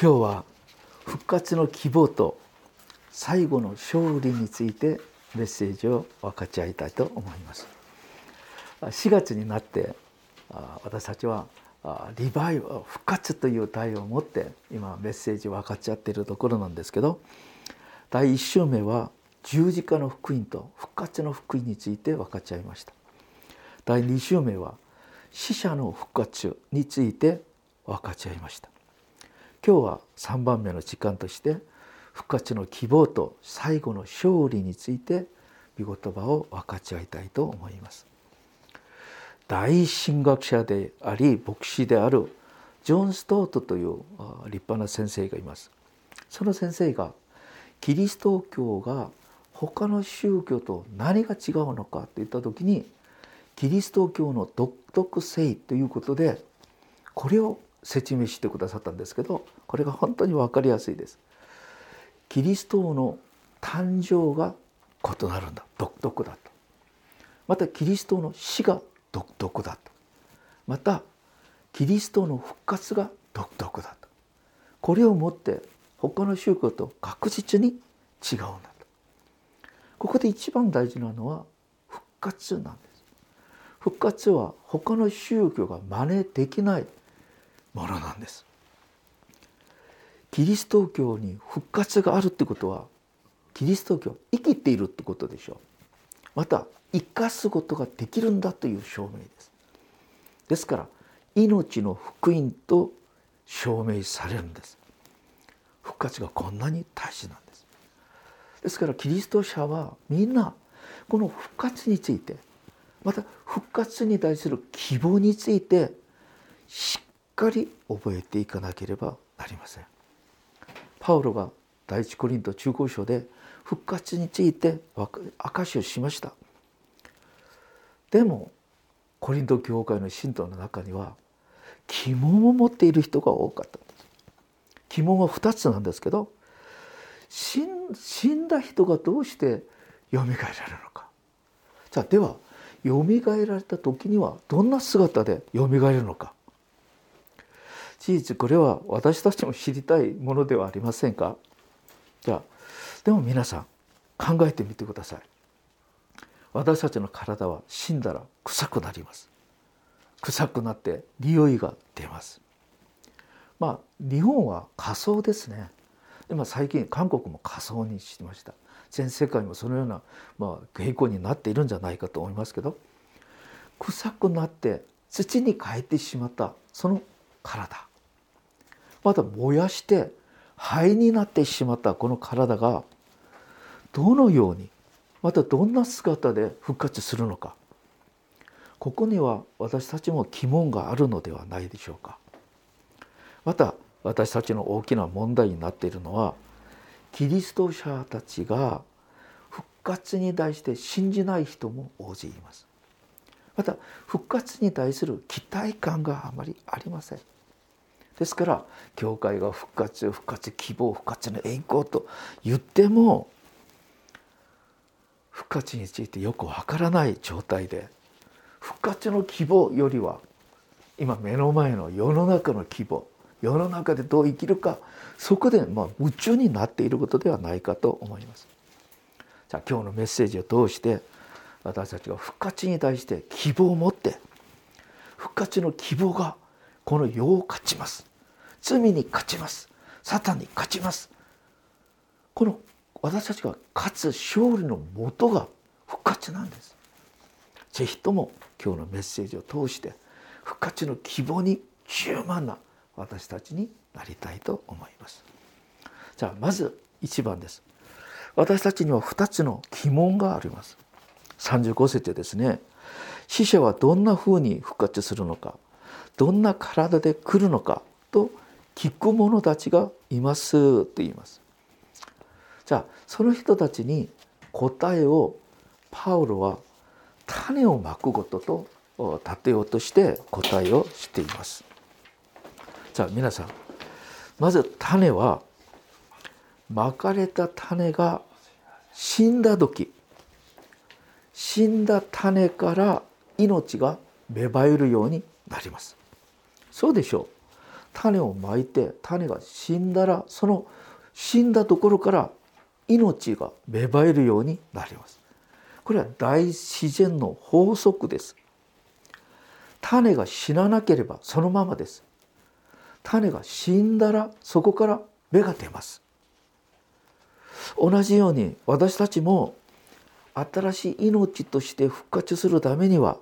今日は復活の希望と最後の勝利についてメッセージを分かち合いたいと思います。4月になって私たちはリバイバ復活という題を持って今メッセージを分かち合っているところなんですけど第1週目は十字架の福音と復活の福音について分かち合いました。第2週目は死者の復活について分かち合いました。今日は3番目の時間として復活の希望と最後の勝利について御言葉を分かち合いたいと思います。大神学者であり牧師であるジョン・ストートという立派な先生がいます。その先生がキリスト教が他の宗教と何が違うのかといった時にキリスト教の独特性ということでこれを説明してくださったんですけどこれが本当に分かりやすいです。キリストの誕生が異なるんだ。独特だと。またキリストの死が独特だと。またキリストの復活が独特だと。これをもって他の宗教と確実に違うんだと。ここで一番大事なのは復活なんです。復活は他の宗教が真似できないものなんです。キリスト教に復活があるってことはキリスト教生きているってことでしょう。また生かすことができるんだという証明です。ですから命の福音と証明されるんです。復活がこんなに大事なんです。ですからキリスト者はみんなこの復活についてまた復活に対する希望についてしっかり覚えていかなければなりません。パウロが第一コリント中高章で復活について証しをしました。でもコリント教会の信徒の中には疑問を持っている人が多かった疑問は2つなんですけど死んだ人がどうしてよみがえられるのかじゃあではよみがえられた時にはどんな姿でよみがえるのか事実これは私たちも知りたいものではありませんか？じゃあでも皆さん考えてみてください。私たちの体は死んだら臭くなります。臭くなって匂いが出ます。まあ日本は仮想ですね。今最近韓国も仮想にしました。全世界もそのような、まあ、傾向になっているんじゃないかと思いますけど。臭くなって土に変えてしまったその体。また燃やして灰になってしまったこの体がどのようにまたどんな姿で復活するのか。ここには私たちも疑問があるのではないでしょうか。また私たちの大きな問題になっているのはキリスト者たちが復活に対して信じない人も大勢います。また復活に対する期待感があまりありません。ですから教会が復活復活希望復活の栄光と言っても復活についてよくわからない状態で復活の希望よりは今目の前の世の中の希望世の中でどう生きるかそこでまあ夢中になっていることではないかと思います。じゃあ今日のメッセージを通して私たちが復活に対して希望を持って復活の希望がこの世を勝ちます。罪に勝ちます。サタンに勝ちます。この私たちが勝つ勝利のもとが復活なんです。ぜひとも今日のメッセージを通して復活の希望に十万な私たちになりたいと思います。じゃあまず1番です。私たちには2つの疑問があります。35節ですね。死者はどんなふうに復活するのか。どんな体で来るのかと聞く者たちがいますと言います。じゃあその人たちに答えをパウロは種をまくことと立てようとして答えをしています。じゃあ皆さんまず種はまかれた種が死んだ時死んだ種から命が芽生えるようになります。そうでしょう。種をまいて種が死んだらその死んだところから命が芽生えるようになります。これは大自然の法則です。種が死ななければそのままです。種が死んだらそこから芽が出ます。同じように私たちも新しい命として復活するためには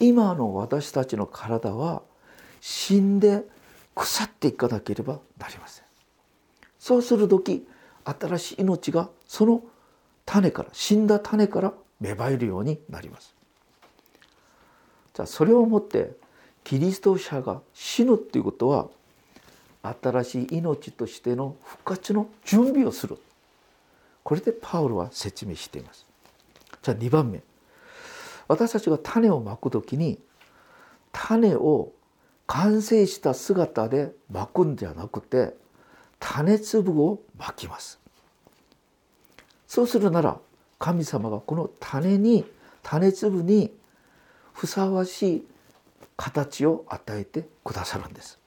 今の私たちの体は死んで腐っていかなければなりません。そうする時新しい命がその種から死んだ種から芽生えるようになります。じゃあそれをもってキリスト者が死ぬっていうことは新しい命としての復活の準備をする。これでパウロは説明しています。じゃあ2番目。私たちが種をまく時に種を完成した姿でまくんじゃなくて種粒をまきます。そうするなら神様がこの種に種粒にふさわしい形を与えてくださるんです。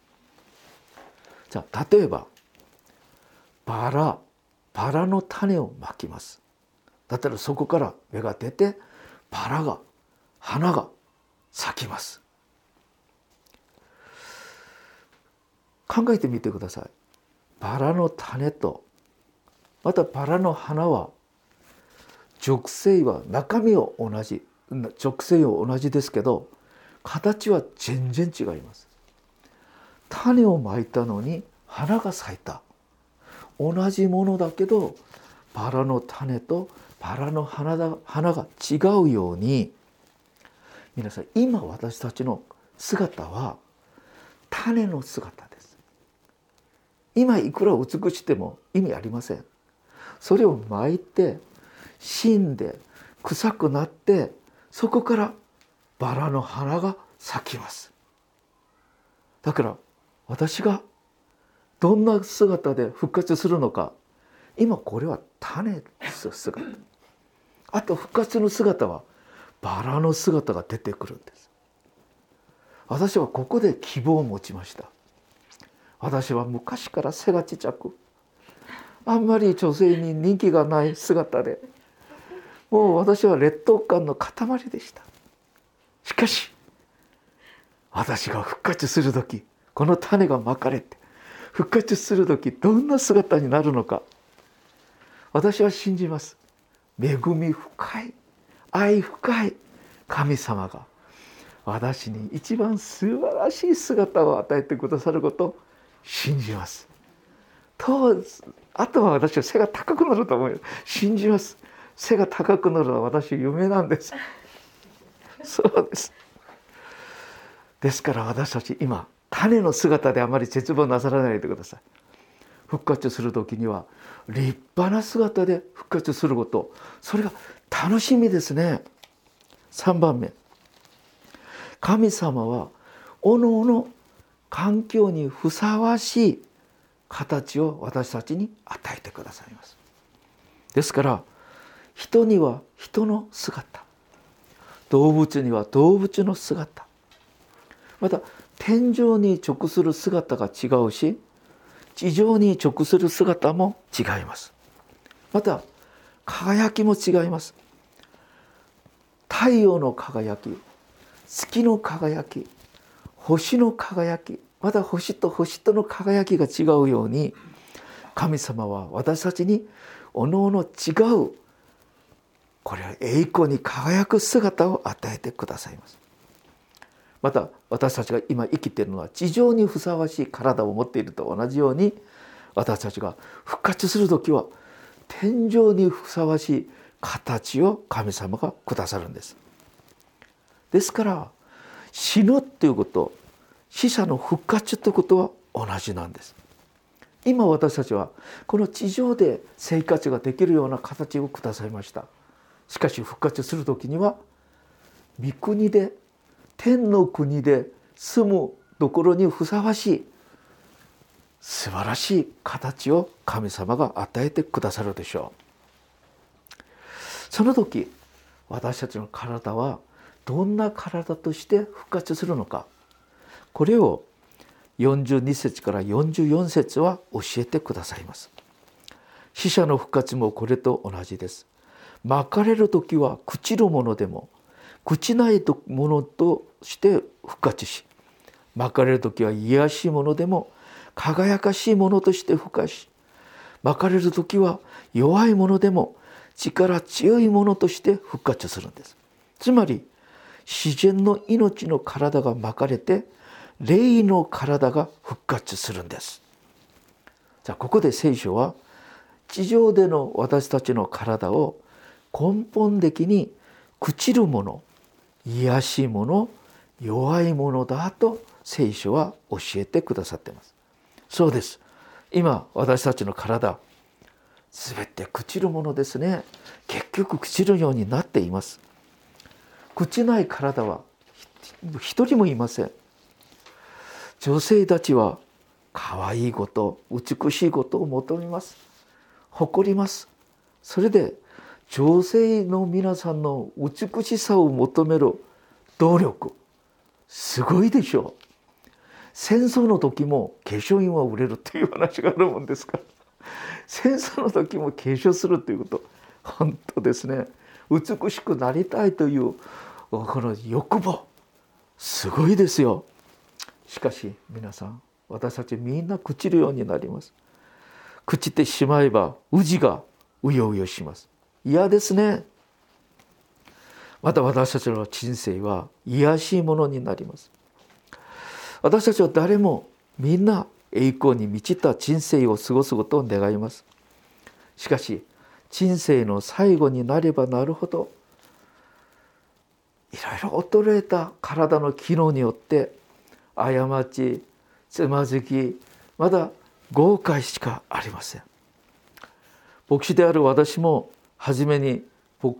じゃあ例えばバラバラの種をまきます。だったらそこから芽が出てバラが花が咲きます。考えてみてください。バラの種とまたバラの花は属性は中身は同じ属性は同じですけど形は全然違います。種をまいたのに花が咲いた。同じものだけどバラの種とバラの花だ花が違うように皆さん今私たちの姿は種の姿今いくら美しても意味ありません。それを巻いて死んで臭くなってそこからバラの花が咲きます。だから私がどんな姿で復活するのか今これは種の姿。あと復活の姿はバラの姿が出てくるんです。私はここで希望を持ちました。私は昔から背がちっちゃくあんまり女性に人気がない姿でもう私は劣等感の塊でした。しかし私が復活する時この種がまかれて復活する時どんな姿になるのか私は信じます。恵み深い愛深い神様が私に一番素晴らしい姿を与えてくださること信じます。とあとは私は背が高くなると思うよ。信じます。背が高くなるのは私夢なんです。そうです。ですから私たち今種の姿であまり絶望なさらないでください。復活する時には立派な姿で復活すること。それが楽しみですね。3番目。神様はおのおの環境にふさわしい形を私たちに与えてくださいます。ですから人には人の姿。動物には動物の姿。また天井に直する姿が違うし地上に直する姿も違います。また輝きも違います。太陽の輝き月の輝き星の輝きまた星と星との輝きが違うように神様は私たちにおのおの違うこれは栄光に輝く姿を与えてくださいますまた私たちが今生きているのは地上にふさわしい体を持っていると同じように私たちが復活する時は天井にふさわしい形を神様がくださるんです。ですから死ぬっていうこと死者の復活ということは同じなんです。今私たちはこの地上で生活ができるような形をくださいました。しかし復活する時には御国で天の国で住むところにふさわしい素晴らしい形を神様が与えてくださるでしょうその時私たちの体はどんな体として復活するのかこれを42節から44節は教えてくださいます。死者の復活もこれと同じです。巻かれる時は朽ちるものでも朽ちないものとして復活し巻かれる時は癒しいものでも輝かしいものとして復活し巻かれる時は弱いものでも力強いものとして復活するんです。つまり自然の命の体が巻かれて霊の体が復活するんです。じゃあここで聖書は地上での私たちの体を根本的に朽ちるもの癒しいもの弱いものだと聖書は教えてくださっています。そうです。今私たちの体全て朽ちるものですね。結局朽ちるようになっています。朽ちない体は一人もいません。女性たちは可愛いこと美しいことを求めます。誇ります。それで女性の皆さんの美しさを求める努力すごいでしょう。戦争の時も化粧品は売れるっていう話があるもんですから。戦争の時も化粧するということ本当ですね。美しくなりたいというこの欲望すごいですよ。しかし皆さん私たちみんな朽ちるようになります。朽ちてしまえば宇治がうようよします。嫌ですね。また私たちの人生は癒しいものになります。私たちは誰もみんな栄光に満ちた人生を過ごすことを願います。しかし人生の最後になればなるほどいろいろ衰えた体の機能によって過ちつまずきまだ後悔しかありません。牧師である私も初めに牧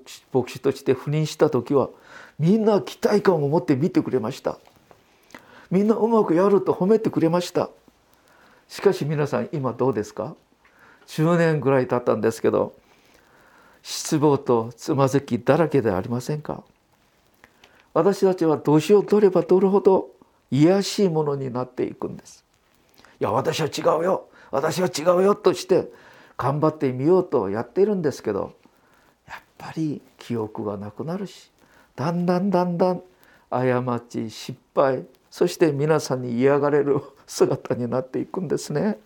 師として赴任した時はみんな期待感を持って見てくれました。みんなうまくやると褒めてくれました。しかし皆さん今どうですか？10年ぐらい経ったんですけど失望とつまずきだらけではありませんか？私たちは年を取れば取るほど癒しいものになっていくんですいや私は違うよ私は違うよとして頑張ってみようとやっているんですけどやっぱり記憶がなくなるしだんだんだんだん過ち失敗そして皆さんに嫌がれる姿になっていくんですね。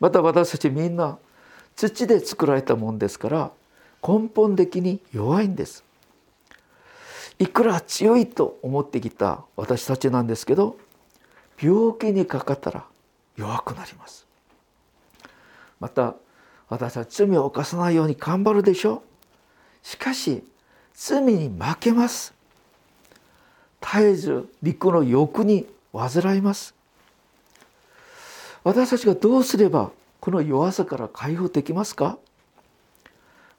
また私たちみんな土で作られたもんですから根本的に弱いんです。いくら強いと思ってきた私たちなんですけど病気にかかったら弱くなります。また私たち罪を犯さないように頑張るでしょう。しかし罪に負けます。絶えず陸の欲に煩います私たちがどうすればこの弱さから解放できますか？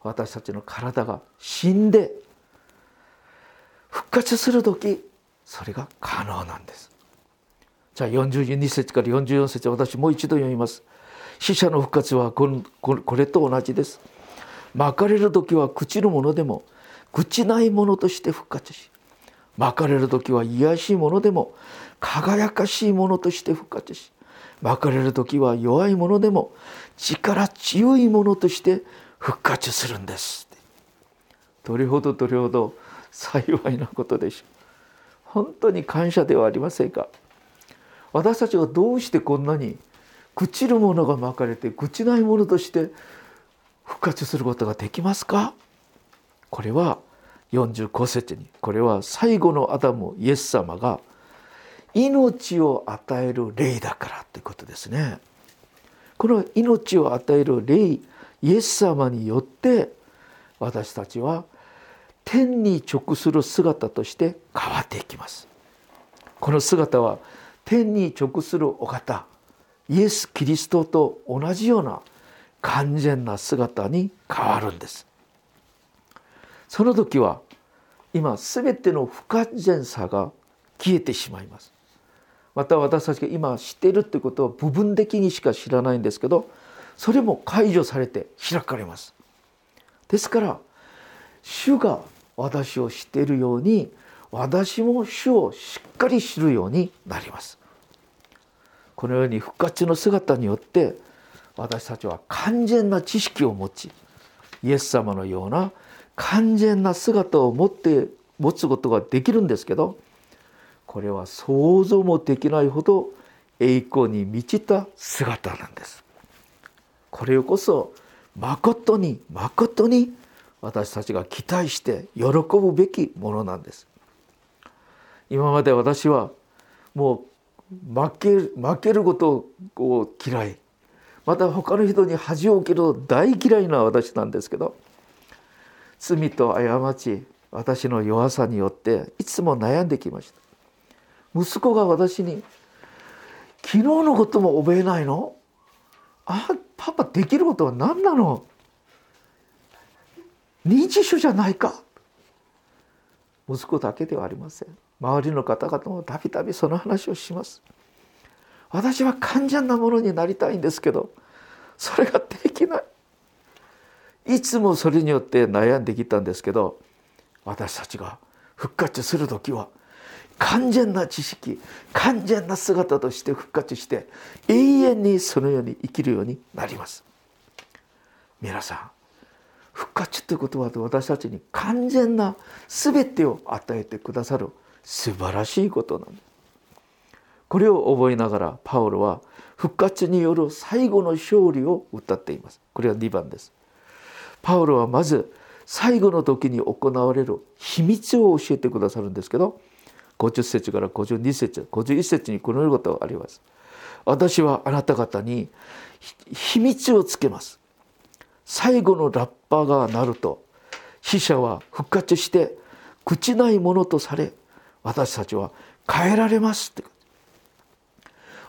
私たちの体が死んで復活する時それが可能なんです。じゃあ42節から44節私もう一度読みます。死者の復活はこれと同じです。巻かれる時は朽ちるものでも朽ちないものとして復活し巻かれる時は癒しいものでも輝かしいものとして復活し巻かれる時は弱いものでも力強いものとして復活するんですどれほどどれほど幸いなことでしょう。本当に感謝ではありませんか？私たちはどうしてこんなに朽ちるものが巻かれて朽ちないものとして復活することができますか？これは45節にこれは最後のアダムイエス様が命を与える霊だからということですね。この命を与える霊イエス様によって私たちは天に直する姿として変わっていきます。この姿は天に直するお方イエス・キリストと同じような完全な姿に変わるんです。その時は今全ての不完全さが消えてしまいます。また私たちが今知っているってことは部分的にしか知らないんですけどそれも解除されて開かれます。ですから主が私を知っているように私も主をしっかり知るようになります。このように復活の姿によって私たちは完全な知識を持ちイエス様のような完全な姿を持って持つことができるんですけどこれは想像もできないほど栄光に満ちた姿なんです。これこそ誠に誠に私たちが期待して喜ぶべきものなんです。今まで私はもう負け負けることを嫌い。また他の人に恥を受ける大嫌いな私なんですけど罪と過ち私の弱さによっていつも悩んできました。息子が私に「昨日のことも覚えないの？あパパできることは何なの？認知症じゃないか」息子だけではありません。周りの方々もたびたびその話をします。私は完全なものになりたいんですけどそれができない。いつもそれによって悩んできたんですけど私たちが復活する時は完全な知識完全な姿として復活して永遠にそのように生きるようになります。皆さん復活ということは私たちに完全な全てを与えてくださる素晴らしいことなんですこれを覚えながらパウロは復活による最後の勝利を歌っています。これは2番です。パウロはまず最後の時に行われる秘密を教えてくださるんですけど50節から52節51節にこのようなことがあります。私はあなた方に秘密をつけます。最後のラッパーが鳴ると死者は復活して朽ちないものとされ私たちは変えられますって。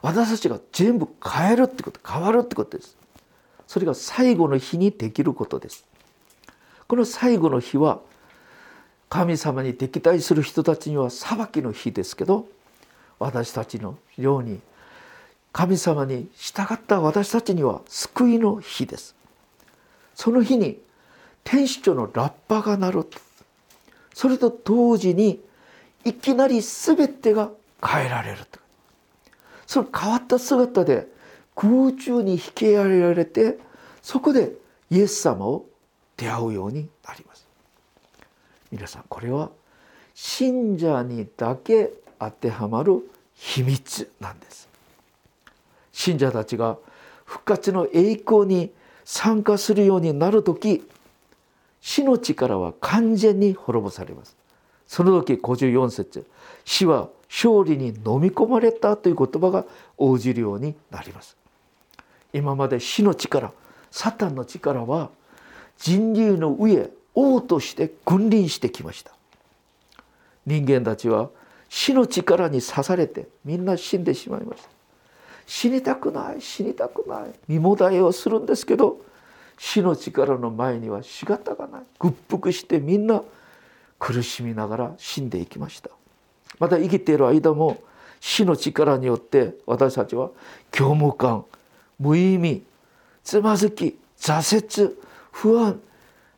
私たちが全部変えるってこと変わるってことです。それが最後の日にできることです。この最後の日は神様に敵対する人たちには裁きの日ですけど私たちのように神様に従った私たちには救いの日です。その日に天使長のラッパが鳴るそれと同時にいきなり全てが変えられると。その変わった姿で空中に引き上げられてそこでイエス様を出会うようになります。皆さんこれは信者にだけ当てはまる秘密なんです。信者たちが復活の栄光に参加するようになる時死の力は完全に滅ぼされます。その時54節死は勝利に飲み込まれたという言葉が応じるようになります。今まで死の力サタンの力は人類の上王として君臨してきました。人間たちは死の力に刺されてみんな死んでしまいました。死にたくない死にたくない。身もだえをするんですけど死の力の前には仕方がない。屈服してみんな苦しみながら死んでいきました。また生きている間も死の力によって私たちは虚無感無意味つまずき挫折不安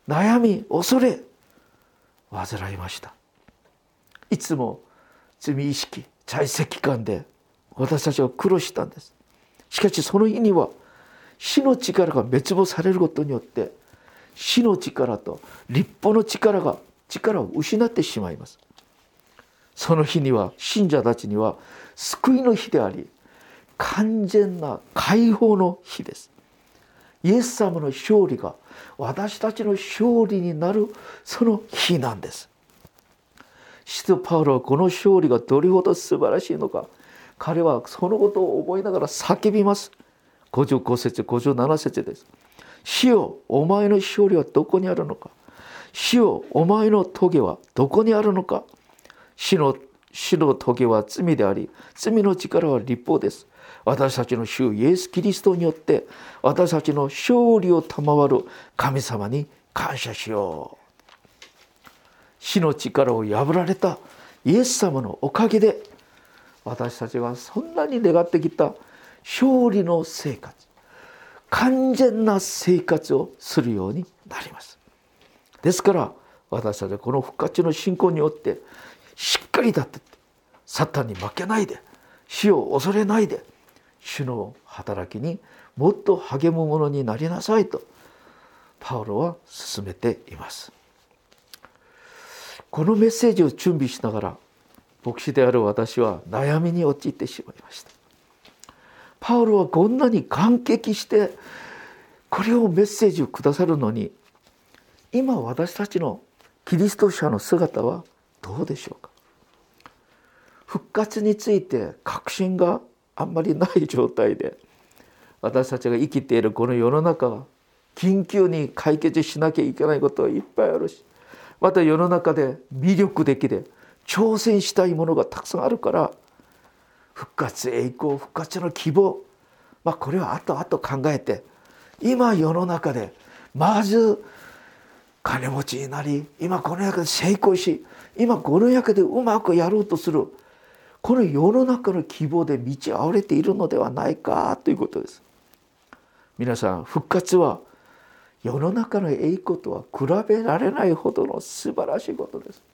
悩み恐れ患いました。いつも罪意識在籍感で私たちは苦労したんです。しかしその日には死の力が滅亡されることによって死の力と立法の力が力を失ってしまいます。その日には信者たちには救いの日であり完全な解放の日です。イエス様の勝利が私たちの勝利になるその日なんです。使徒パウロはこの勝利がどれほど素晴らしいのか彼はそのことを覚えながら叫びます。55節57節です。主よお前の勝利はどこにあるのか。主よお前の棘はどこにあるのか。死の死の棘は罪であり罪の力は立法です。私たちの主イエス・キリストによって私たちの勝利を賜る神様に感謝しよう。死の力を破られたイエス様のおかげで私たちはそんなに願ってきた勝利の生活完全な生活をするようになります。ですから私たちはこの復活の信仰によってしっかり立ってサタンに負けないで死を恐れないで主の働きにもっと励むものになりなさいとパウロは進めています。このメッセージを準備しながら牧師である私は悩みに陥ってしまいました。パウロはこんなに感激してこれをメッセージをくださるのに今私たちのキリスト者の姿はどうでしょうか？復活について確信があんまりない状態で私たちが生きているこの世の中は緊急に解決しなきゃいけないことはいっぱいあるしまた世の中で魅力的で挑戦したいものがたくさんあるから復活栄光復活の希望。まあこれは後々考えて今世の中でまず金持ちになり今この中で成功し今この中でうまくやろうとするこの世の中の希望で満ち溢れているのではないかということです。皆さん復活は世の中の栄光とは比べられないほどの素晴らしいことです。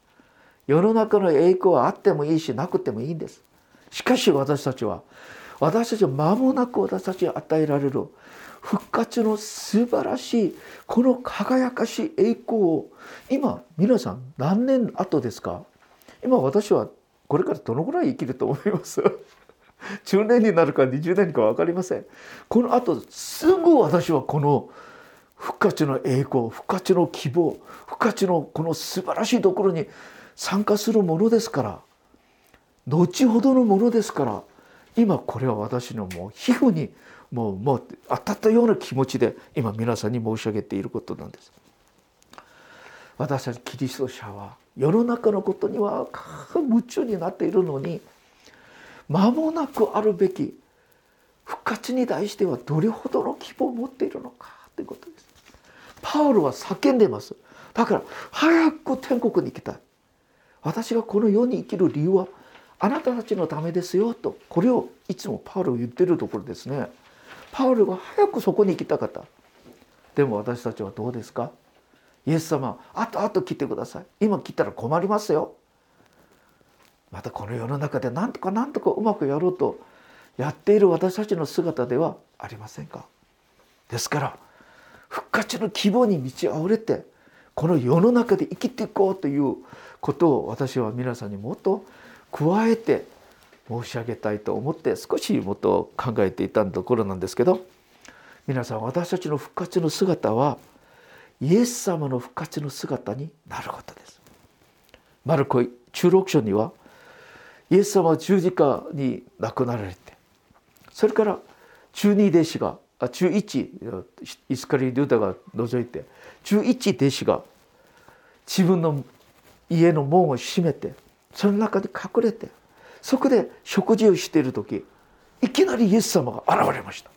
世の中の栄光はあってもいいしなくてもいいんです。しかし私たちは私たちは間もなく私たちに与えられる復活の素晴らしいこの輝かしい栄光を今皆さん何年後ですか？今私はこれからどのぐらい生きると思います？10年になるか20年か分かりません。このあとすぐ私はこの復活の栄光復活の希望復活のこの素晴らしいところに参加するものですから後ほどのものですから今これは私のもう皮膚にもうもう当たったような気持ちで今皆さんに申し上げていることなんです。私たちキリスト者は世の中のことには夢中になっているのに間もなくあるべき復活に対してはどれほどの希望を持っているのかということです。パウロは叫んでます。だから早く天国に行きたい。私がこの世に生きる理由はあなたたちのためですよとこれをいつもパウロ言ってるところですね。パウロが早くそこに行きたかった。でも私たちはどうですか？イエス様あとあと来てください今来たら困りますよまたこの世の中で何とか何とかうまくやろうとやっている私たちの姿ではありませんか？ですから復活の希望に満ち溢れてこの世の中で生きていこうということを私は皆さんにもっと加えて申し上げたいと思って少しもっと考えていたところなんですけど皆さん私たちの復活の姿はイエス様の復活の姿になることです。マルコ中六章にはイエス様は十字架に亡くなられてそれから中二弟子があ中一イスカリ・リューダが除いて中一弟子が自分の家の門を閉めてその中に隠れてそこで食事をしている時いきなりイエス様が現れました。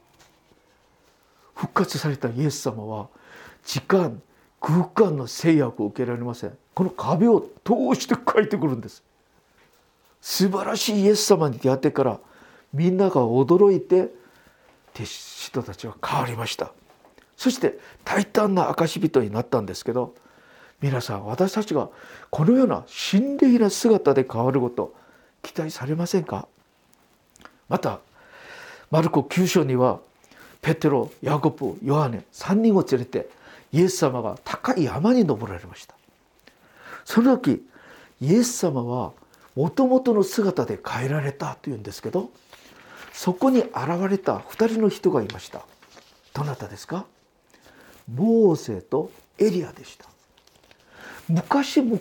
復活されたイエス様は時間空間の制約を受けられません。この壁を通して帰ってくるんです。素晴らしいイエス様に出会ってからみんなが驚いて人たちは変わりました。そして大胆な証人になったんですけど皆さん私たちがこのような心霊な姿で変わること期待されませんか？またマルコ9章にはペテロヤコブヨハネ3人を連れてイエス様が高い山に登られました。その時イエス様はもともとの姿で変えられたというんですけどそこに現れた2人の人がいました。どなたですか？モーセとエリアでした。昔々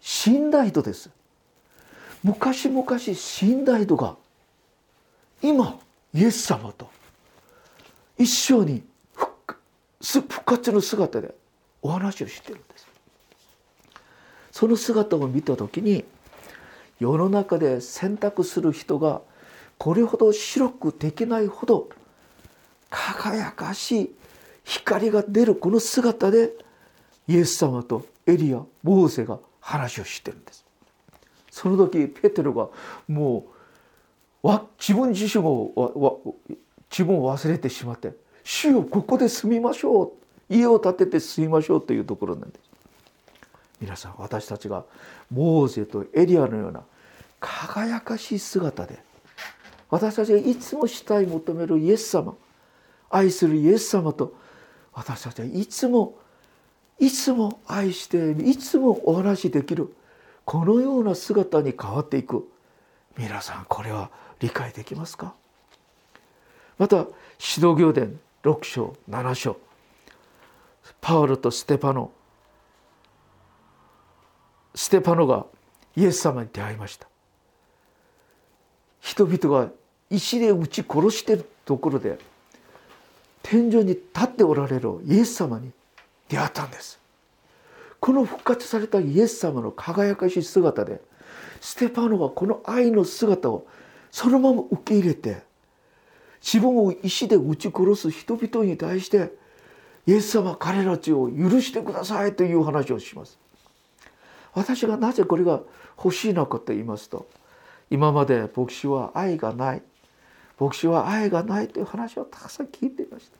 死んだ人です。昔々死んだ人が今イエス様と一緒に復活の姿でお話をしてるんです。その姿を見た時に世の中で選択する人がこれほど白くできないほど輝かしい光が出るこの姿でイエス様とエリアモーセが話をしてるんです。その時ペテロがもうわ自分自身を自分を忘れてしまって主よここで住みましょう。家を建てて住みましょうというところなんです。皆さん私たちがモーゼとエリアのような輝かしい姿で私たちがいつも主体求めるイエス様愛するイエス様と私たちはいつもいつも愛していつもお話しできるこのような姿に変わっていく。皆さんこれは理解できますか？また指導行伝6章7章。パウロとステパノ。ステパノがイエス様に出会いました。人々が石で撃ち殺しているところで天井に立っておられるイエス様に出会ったんです。この復活されたイエス様の輝かしい姿でステパノはこの愛の姿をそのまま受け入れて自分を石で撃ち殺す人々に対してイエス様彼らちを許してくださいという話をします。私がなぜこれが欲しいのかと言いますと今まで牧師は愛がない牧師は愛がないという話をたくさん聞いていました。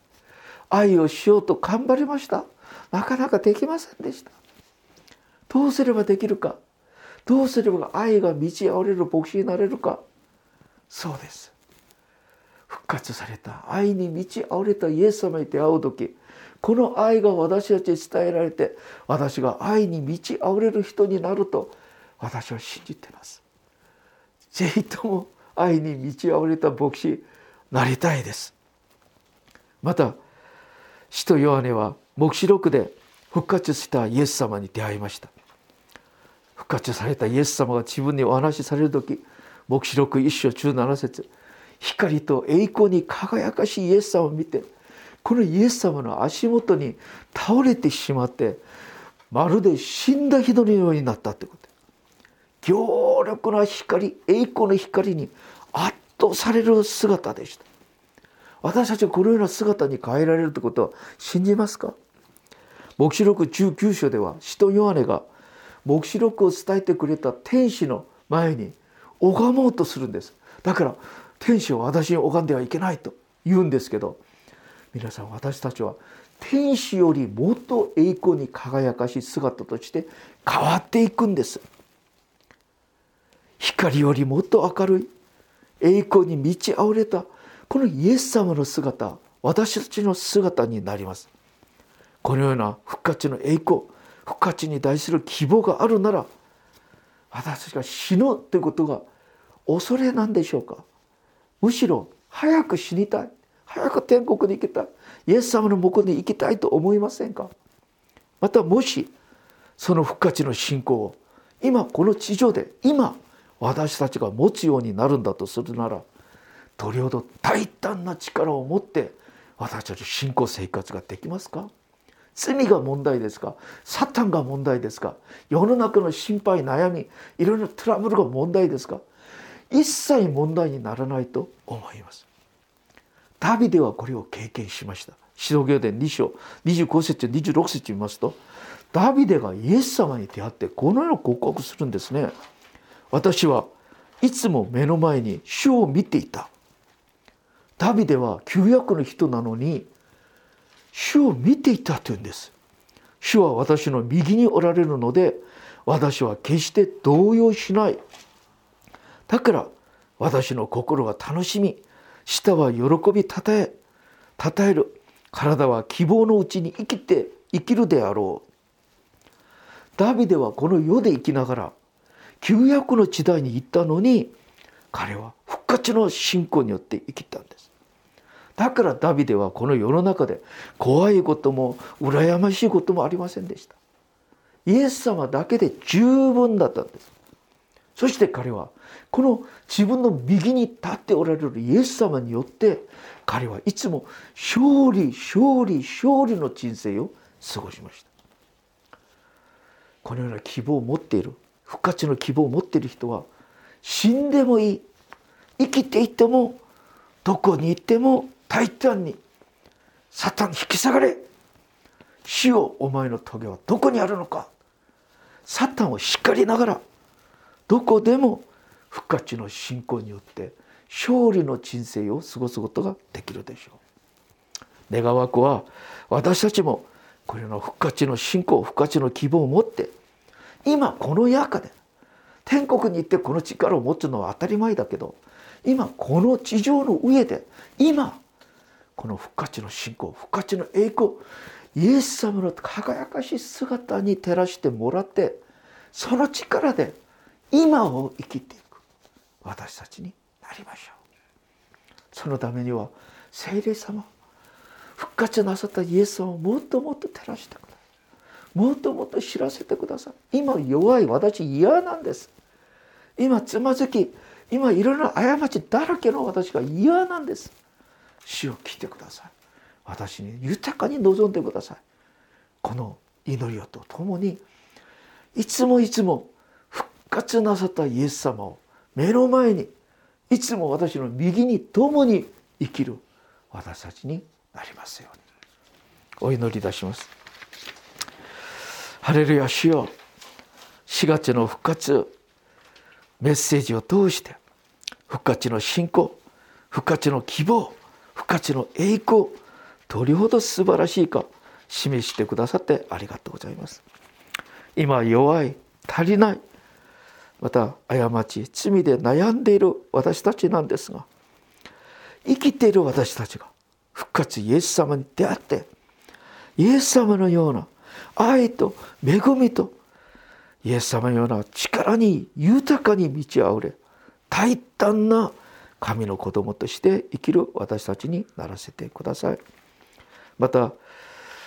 愛をしようと頑張りました。なかなかできませんでした。どうすればできるか。どうすれば愛が満ち溢れる牧師になれるか。そうです。復活された。愛に満ち溢れたイエス様に出会う時。この愛が私たちに伝えられて私が愛に満ち溢れる人になると私は信じてます。ぜひとも愛に満ち溢れた牧師なりたいです。また使徒ヨハネは黙示録で復活したイエス様に出会いました。復活されたイエス様が自分にお話しされる時黙示録一章17節光と栄光に輝かしいイエス様を見てこのイエス様の足元に倒れてしまってまるで死んだ人のようになったってこと。強力な光栄光の光に圧倒される姿でした。私たちはこのような姿に変えられるということは信じますか？黙示録19章では使徒ヨハネが黙示録を伝えてくれた天使の前に拝もうとするんです。だから天使を私に拝んではいけないと言うんですけど皆さん私たちは天使よりもっと栄光に輝かしい姿として変わっていくんです。光よりもっと明るい栄光に満ち溢れたこのイエス様の姿私たちの姿になります。このような復活の栄光復活に対する希望があるなら私たちが死ぬということが恐れなんでしょうか？むしろ早く死にたい早く天国に行きたいイエス様の向こうに行きたいと思いませんか？またもしその復活の信仰を今この地上で今私たちが持つようになるんだとするならどれほど大胆な力を持って私たち信仰生活ができますか？罪が問題ですか？サタンが問題ですか？世の中の心配悩みいろいろトラブルが問題ですか？一切問題にならないと思います。ダビデはこれを経験しました。指導行伝2章25節26節見ますとダビデがイエス様に出会ってこのような告白するんですね。私はいつも目の前に主を見ていた。ダビデは旧約の人なのに主を見ていたというんです。主は私の右におられるので私は決して動揺しない。だから私の心が楽しみ舌は喜びたたえたたえる。体は希望のうちに生きて生きるであろう。ダビデはこの世で生きながら旧約の時代に行ったのに彼は復活の信仰によって生きたんです。だからダビデはこの世の中で怖いことも羨ましいこともありませんでした。イエス様だけで十分だったんです。そして彼はこの自分の右に立っておられるイエス様によって彼はいつも勝利勝利勝利の人生を過ごしました。このような希望を持っている復活の希望を持っている人は死んでもいい生きていてもどこに行っても大胆にサタン引き下がれ死をお前の棘はどこにあるのかサタンを叱りながらどこでも復活の信仰によって勝利の人生を過ごすことができるでしょう。願わくは私たちもこれの復活の信仰復活の希望を持って今この中で天国に行ってこの力を持つのは当たり前だけど今この地上の上で今この復活の信仰復活の栄光イエス様の輝かしい姿に照らしてもらってその力で今を生きていく私たちになりましょう。そのためには聖霊様復活なさったイエス様をもっともっと照らしてください。もっともっと知らせてください。今弱い私嫌なんです。今つまずき今いろんな過ちだらけの私が嫌なんです。主を聞いてください。私に豊かに望んでください。この祈りをとともにいつもいつも復活なさったイエス様を目の前にいつも私の右に共に生きる私たちになりますように。お祈りいたします。ハレルヤ主よ。4月の復活メッセージを通して復活の信仰復活の希望復活の栄光どれほど素晴らしいか示してくださってありがとうございます。今弱い足りないまた過ち罪で悩んでいる私たちなんですが生きている私たちが復活イエス様に出会ってイエス様のような愛と恵みとイエス様のような力に豊かに満ち溢れ大胆な神の子供として生きる私たちにならせてください。また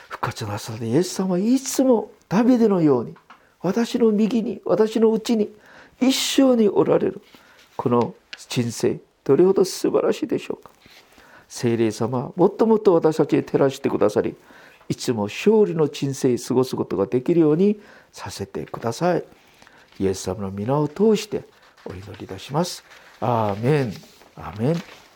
復活なさでイエス様はいつもダビデのように私の右に私のうちに一生におられる。この人生どれほど素晴らしいでしょうか。聖霊様もっともっと私たちに照らしてくださりいつも勝利の人生過ごすことができるようにさせてください。イエス様の皆を通してお祈りいたします。アーメン。アーメン